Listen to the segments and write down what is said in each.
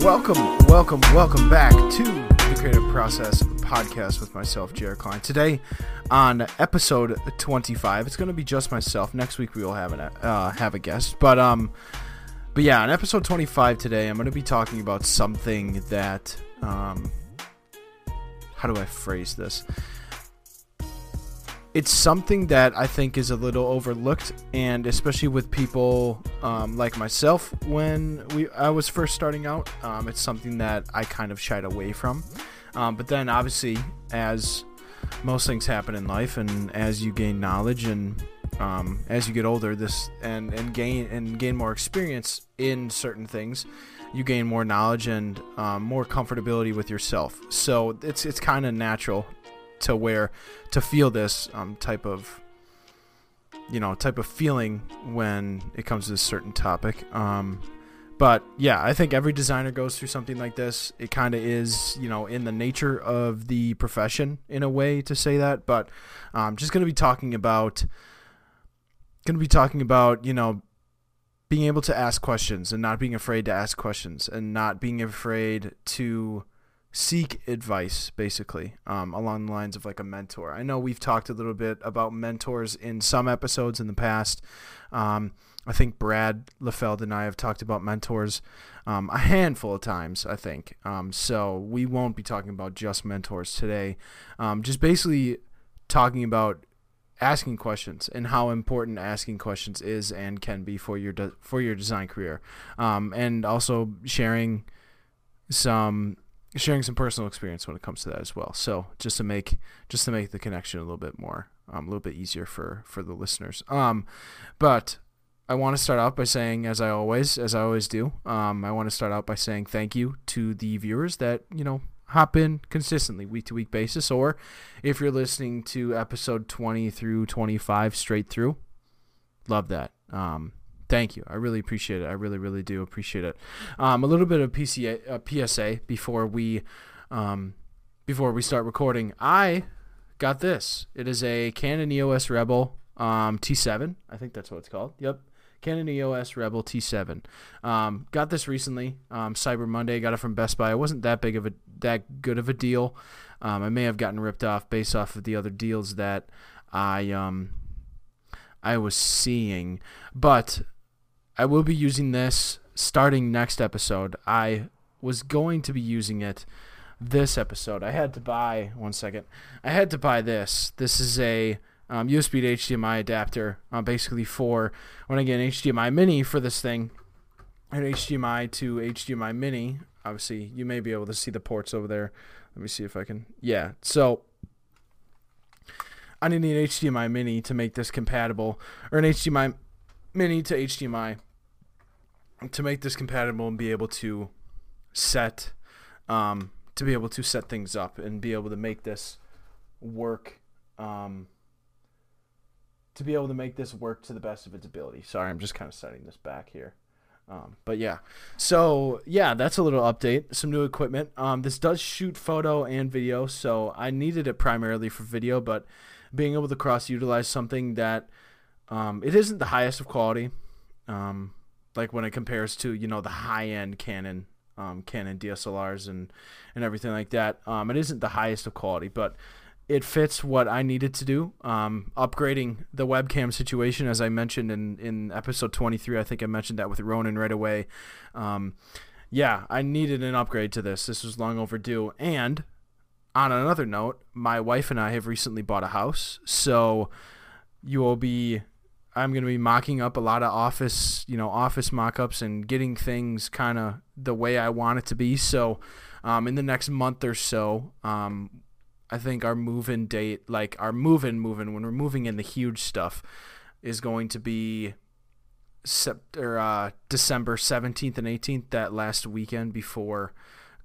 Welcome, welcome, welcome back to the Creative Process podcast with myself, Jared Klein. Today, on episode 25, it's going to be just myself. Next week we will have an uh, have a guest, but um, but yeah, on episode 25 today, I'm going to be talking about something that um, how do I phrase this? It's something that I think is a little overlooked, and especially with people um, like myself, when we I was first starting out, um, it's something that I kind of shied away from. Um, but then, obviously, as most things happen in life, and as you gain knowledge and um, as you get older, this and and gain and gain more experience in certain things, you gain more knowledge and um, more comfortability with yourself. So it's it's kind of natural to where to feel this um, type of you know type of feeling when it comes to a certain topic um, but yeah i think every designer goes through something like this. It kind of is you know in the nature of the profession in a way to say that but i'm um, just going to be talking about going to be talking about you know being able to ask questions and not being afraid to ask questions and not being afraid to seek advice basically um, along the lines of like a mentor. I know we've talked a little bit about mentors in some episodes in the past. Um, i think brad lefeld and i have talked about mentors um, a handful of times i think. Um, so we won't be talking about just mentors today. Um, just basically talking about asking questions and how important asking questions is and can be for your de- for your design career. Um, and also sharing some sharing some personal experience when it comes to that as well. So just to make just to make the connection a little bit more um, a little bit easier for for the listeners. Um, but I want to start out by saying, as I always as I always do, um, I want to start out by saying thank you to the viewers that you know hop in consistently week to week basis, or if you're listening to episode 20 through 25 straight through, love that. Um, thank you. I really appreciate it. I really, really do appreciate it. Um, a little bit of PCA, uh, PSA before we, um, before we start recording. I got this. It is a Canon EOS Rebel um, T7. I think that's what it's called. Yep. Canon EOS Rebel T7. Um, got this recently, um, Cyber Monday. Got it from Best Buy. It wasn't that big of a that good of a deal. Um, I may have gotten ripped off based off of the other deals that I um I was seeing, but I will be using this starting next episode. I was going to be using it this episode. I had to buy one second. I had to buy this. This is a um, USB to HDMI adapter, uh, basically for when I get an HDMI Mini for this thing, an HDMI to HDMI Mini. Obviously, you may be able to see the ports over there. Let me see if I can. Yeah. So I need an HDMI Mini to make this compatible, or an HDMI Mini to HDMI to make this compatible and be able to set um, to be able to set things up and be able to make this work um, to be able to make this work to the best of its ability. Sorry, I'm just kind of setting this back here. Um, but yeah, so yeah, that's a little update. Some new equipment. Um, this does shoot photo and video, so I needed it primarily for video, but being able to cross utilize something that um, it isn't the highest of quality. Um, like when it compares to you know the high end Canon um, Canon DSLRs and and everything like that. Um, it isn't the highest of quality, but it fits what I needed to do. Um, upgrading the webcam situation, as I mentioned in in episode 23, I think I mentioned that with Ronan right away. Um, yeah, I needed an upgrade to this. This was long overdue. And on another note, my wife and I have recently bought a house, so you will be I'm going to be mocking up a lot of office, you know, office mock-ups and getting things kind of the way I want it to be. So, um, in the next month or so, um, I think our move-in date, like our move-in, move-in when we're moving in the huge stuff, is going to be sept- or, uh, December 17th and 18th, that last weekend before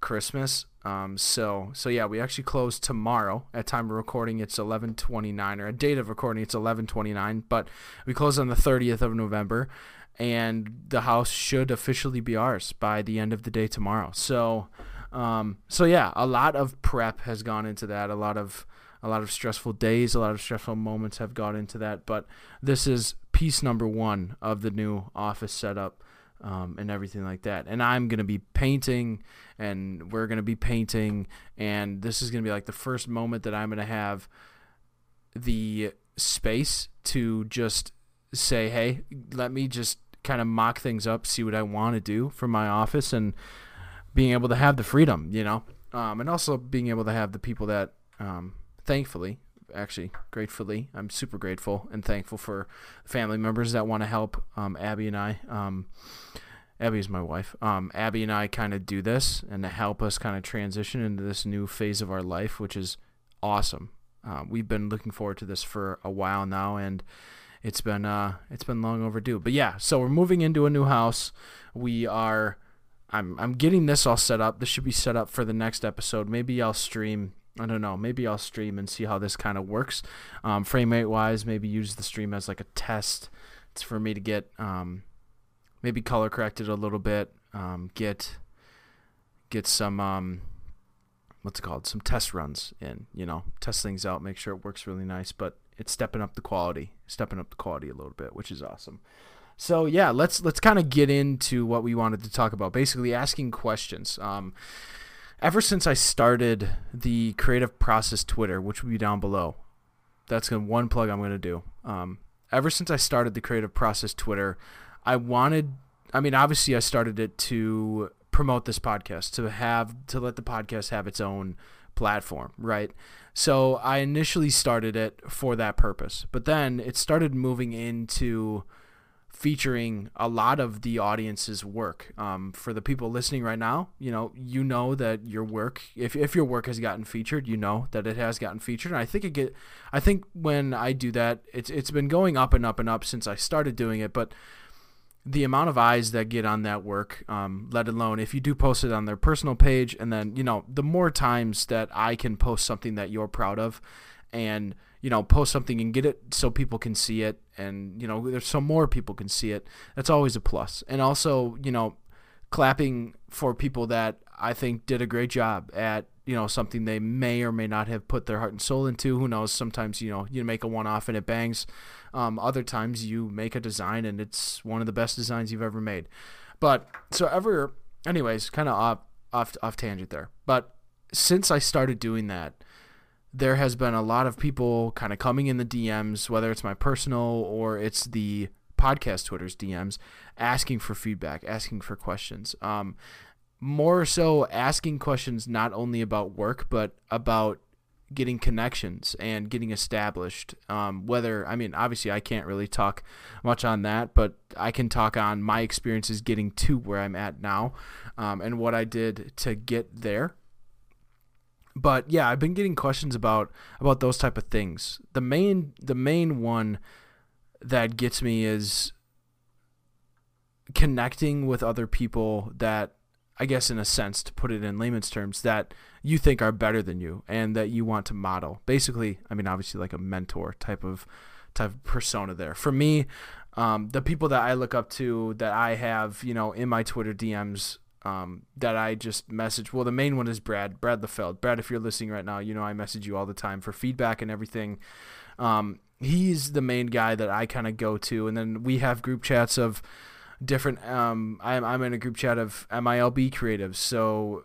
Christmas. Um, so so yeah, we actually close tomorrow. At time of recording, it's 11:29, or a date of recording, it's 11:29. But we close on the 30th of November, and the house should officially be ours by the end of the day tomorrow. So um, so yeah, a lot of prep has gone into that. A lot of a lot of stressful days, a lot of stressful moments have gone into that. But this is piece number one of the new office setup um, and everything like that. And I'm gonna be painting, and we're gonna be painting, and this is gonna be like the first moment that I'm gonna have the space to just say, hey, let me just kind of mock things up, see what I want to do for my office, and being able to have the freedom, you know, um, and also being able to have the people that, um, thankfully, actually gratefully, I'm super grateful and thankful for family members that want to help um, Abby and I. Um, Abby is my wife. Um, Abby and I kind of do this and to help us kind of transition into this new phase of our life, which is awesome. Uh, we've been looking forward to this for a while now, and it's been uh, it's been long overdue. But yeah, so we're moving into a new house. We are. I'm I'm getting this all set up. This should be set up for the next episode. Maybe I'll stream I don't know. Maybe I'll stream and see how this kind of works. Um, frame rate wise, maybe use the stream as like a test. It's for me to get um, maybe color corrected a little bit. Um, get get some um, what's it called? Some test runs in. You know, test things out, make sure it works really nice. But it's stepping up the quality, stepping up the quality a little bit, which is awesome. So yeah, let's let's kind of get into what we wanted to talk about. Basically, asking questions. Um, ever since I started the creative process Twitter, which will be down below, that's gonna one plug I'm gonna do. Um, ever since I started the creative process Twitter, I wanted. I mean, obviously, I started it to promote this podcast, to have to let the podcast have its own platform, right? So I initially started it for that purpose, but then it started moving into featuring a lot of the audience's work. Um, for the people listening right now, you know, you know that your work, if, if your work has gotten featured, you know that it has gotten featured. And I think it get, I think when I do that, it's it's been going up and up and up since I started doing it. But the amount of eyes that get on that work, um, let alone if you do post it on their personal page, and then you know, the more times that I can post something that you're proud of, and you know, post something and get it so people can see it and, you know, there's so more people can see it. That's always a plus. And also, you know, clapping for people that I think did a great job at, you know, something they may or may not have put their heart and soul into. Who knows? Sometimes, you know, you make a one off and it bangs. Um, other times you make a design and it's one of the best designs you've ever made. But so ever, anyways, kind of off, off, off tangent there. But since I started doing that, there has been a lot of people kind of coming in the DMs, whether it's my personal or it's the podcast Twitter's DMs, asking for feedback, asking for questions. Um, more so asking questions not only about work, but about getting connections and getting established. Um, whether, I mean, obviously I can't really talk much on that, but I can talk on my experiences getting to where I'm at now um, and what I did to get there but yeah, I've been getting questions about about those type of things. The main the main one that gets me is connecting with other people that I guess in a sense to put it in layman's terms that you think are better than you and that you want to model. Basically, I mean obviously like a mentor type of type of persona there. For me, um, the people that I look up to that I have, you know, in my Twitter DMs um, that I just message. Well, the main one is Brad, Brad LaFeld. Brad, if you're listening right now, you know I message you all the time for feedback and everything. Um, he's the main guy that I kind of go to, and then we have group chats of different. Um, I'm I'm in a group chat of MILB creatives, so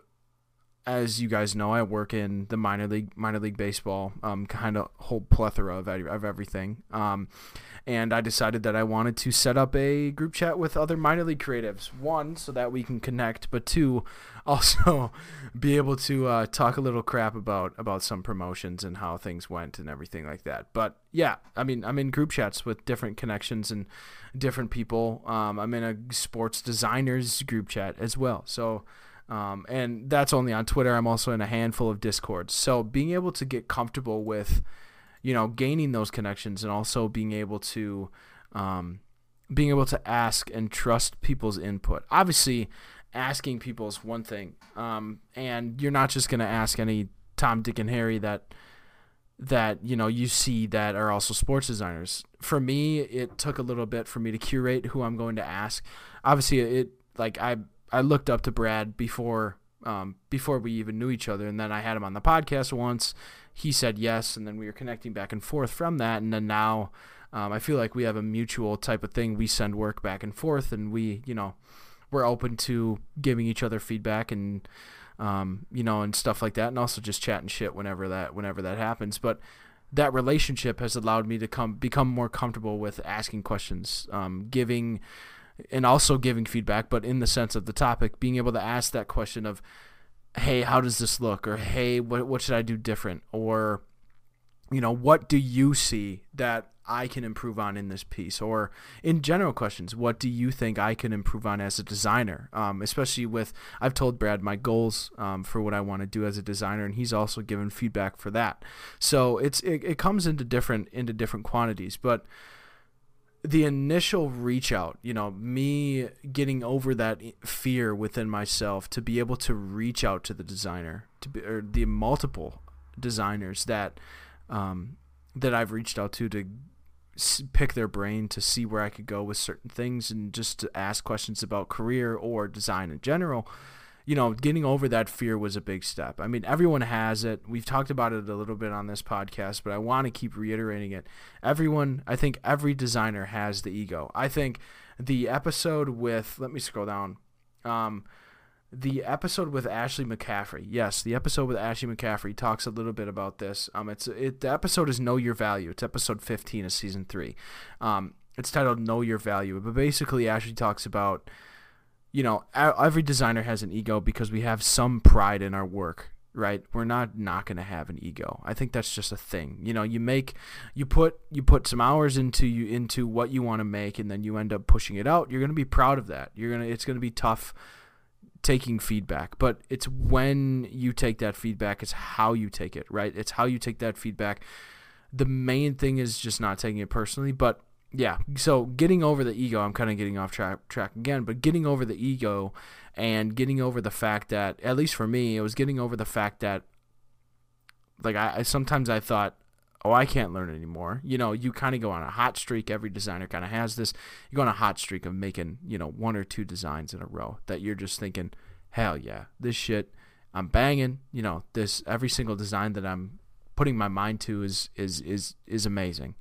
as you guys know, I work in the minor league minor league baseball, um, kind of whole plethora of of everything. Um, and I decided that I wanted to set up a group chat with other minor league creatives. One, so that we can connect, but two, also be able to uh, talk a little crap about about some promotions and how things went and everything like that. But yeah, I mean, I'm in group chats with different connections and different people. Um, I'm in a sports designers group chat as well. So. Um, and that's only on Twitter. I'm also in a handful of Discords. So being able to get comfortable with you know, gaining those connections and also being able to, um, being able to ask and trust people's input. Obviously, asking people is one thing, um, and you're not just going to ask any Tom, Dick, and Harry that that you know you see that are also sports designers. For me, it took a little bit for me to curate who I'm going to ask. Obviously, it like I I looked up to Brad before um, before we even knew each other, and then I had him on the podcast once, he said yes, and then we were connecting back and forth from that, and then now um, I feel like we have a mutual type of thing. We send work back and forth, and we, you know, we're open to giving each other feedback and um, you know and stuff like that and also just chatting shit whenever that whenever that happens but that relationship has allowed me to come become more comfortable with asking questions um, giving and also giving feedback but in the sense of the topic being able to ask that question of hey how does this look or hey what, what should i do different or you know what do you see that I can improve on in this piece? Or in general questions, what do you think I can improve on as a designer? Um, especially with, I've told Brad my goals um, for what I want to do as a designer, and he's also given feedback for that. So it's it, it comes into different into different quantities, but the initial reach out, you know, me getting over that fear within myself to be able to reach out to the designer, to be, or the multiple designers that um, that I've reached out to to pick their brain to see where I could go with certain things and just to ask questions about career or design in general. You know, getting over that fear was a big step. I mean, everyone has it. We've talked about it a little bit on this podcast, but I want to keep reiterating it. Everyone, I think every designer has the ego. I think the episode with, let me scroll down. Um, the episode with Ashley McCaffrey. Yes, the episode with Ashley McCaffrey talks a little bit about this. Um, it's it. The episode is Know Your Value. It's episode 15 of season three. Um, it's titled Know Your Value. But basically, Ashley talks about, you know, every designer has an ego because we have some pride in our work. Right, we're not not gonna have an ego. I think that's just a thing. You know, you make, you put you put some hours into you into what you want to make, and then you end up pushing it out. You're gonna be proud of that. You're gonna. It's gonna be tough taking feedback, but it's when you take that feedback, it's how you take it, right? It's how you take that feedback. The main thing is just not taking it personally, but yeah, so getting over the ego, I'm kind of getting off track track again, but getting over the ego and getting over the fact that at least for me, it was getting over the fact that like I, sometimes I thought oh, I can't learn anymore. You know, you kind of go on a hot streak. Every designer kind of has this. You go on a hot streak of making, you know, one or two designs in a row that you're just thinking, hell yeah, this shit, I'm banging. You know, this every single design that I'm putting my mind to is is is is amazing.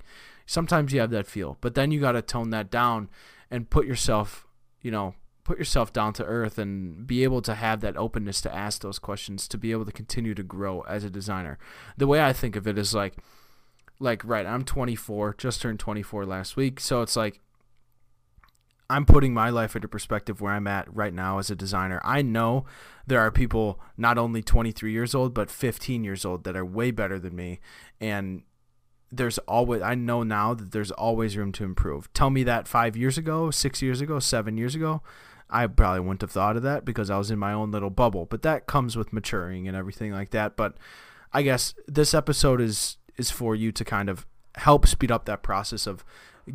Sometimes you have that feel, but then you got to tone that down and put yourself, you know, put yourself down to earth and be able to have that openness to ask those questions to be able to continue to grow as a designer. The way I think of it is like like right i'm 24 just turned 24 last week so it's like i'm putting my life into perspective where i'm at right now as a designer i know there are people not only 23 years old but 15 years old that are way better than me and there's always i know now that there's always room to improve. Tell me that five years ago six years ago seven years ago i probably wouldn't have thought of that because i was in my own little bubble but that comes with maturing and everything like that. But i guess this episode is is for you to kind of help speed up that process of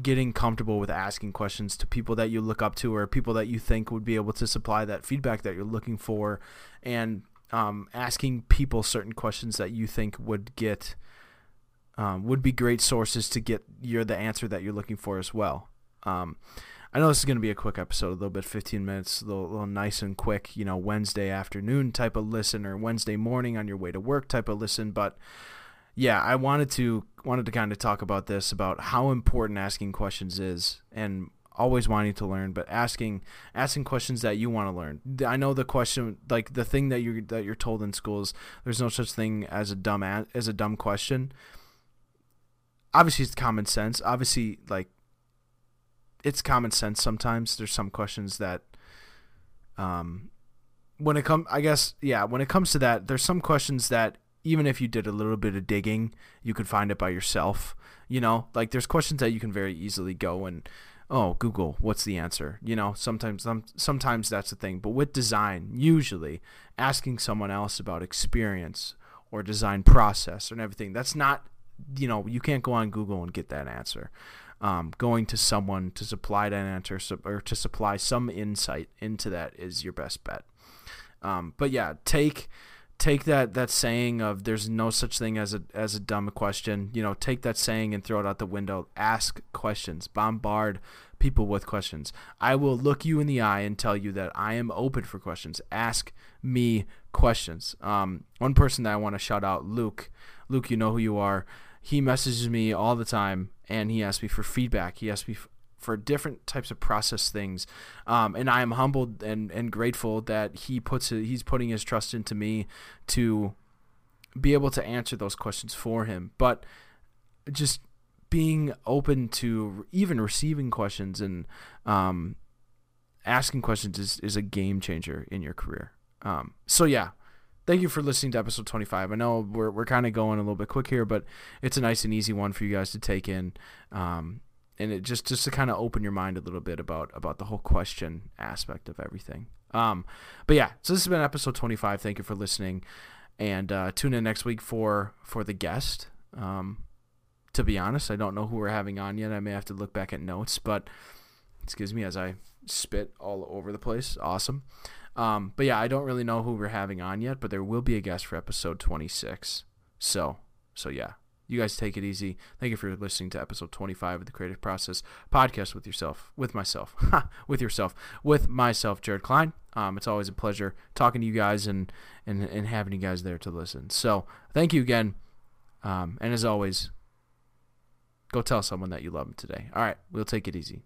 getting comfortable with asking questions to people that you look up to or people that you think would be able to supply that feedback that you're looking for and um, asking people certain questions that you think would get um, would be great sources to get your the answer that you're looking for as well. Um, I know this is going to be a quick episode, a little bit, 15 minutes, a little, little nice and quick, you know, Wednesday afternoon type of listen or Wednesday morning on your way to work type of listen, but yeah, I wanted to wanted to kind of talk about this about how important asking questions is and always wanting to learn but asking asking questions that you want to learn i know the question like the thing that you that you're told in schools there's no such thing as a dumb as a dumb question obviously it's common sense obviously like it's common sense sometimes there's some questions that um when it comes i guess yeah when it comes to that there's some questions that even if you did a little bit of digging, you could find it by yourself. You know, like there's questions that you can very easily go and oh Google, what's the answer? You know, sometimes sometimes that's the thing. But with design, usually asking someone else about experience or design process and everything, that's not you know you can't go on Google and get that answer. Um, going to someone to supply that answer or to supply some insight into that is your best bet. Um, but yeah, take take that that saying of there's no such thing as a as a dumb question. You know take that saying and throw it out the window. Ask questions. Bombard people with questions. I will look you in the eye and tell you that i am open for questions. Ask me questions. Um, one person that i want to shout out luke luke you know who you are he messages me all the time and he asks me for feedback he asks me for different types of process things. Um, and I am humbled and, and grateful that he puts it, he's putting his trust into me to be able to answer those questions for him. But just being open to even receiving questions and um, asking questions is, is a game changer in your career. Um, so yeah, thank you for listening to episode 25. I know we're, we're kind of going a little bit quick here, but it's a nice and easy one for you guys to take in. Um, and it just just to kind of open your mind a little bit about about the whole question aspect of everything. Um, but yeah, so this has been episode 25. Thank you for listening, and uh, tune in next week for for the guest. Um, to be honest, I don't know who we're having on yet. I may have to look back at notes, but excuse me as I spit all over the place. Awesome. Um, but yeah, I don't really know who we're having on yet, but there will be a guest for episode 26. So, so yeah, you guys take it easy. Thank you for listening to episode 25 of the Creative Process podcast with yourself, with myself, with yourself, with myself, Jared Klein. Um, it's always a pleasure talking to you guys and, and, and having you guys there to listen. So thank you again. Um, and as always, go tell someone that you love them today. All right, we'll take it easy.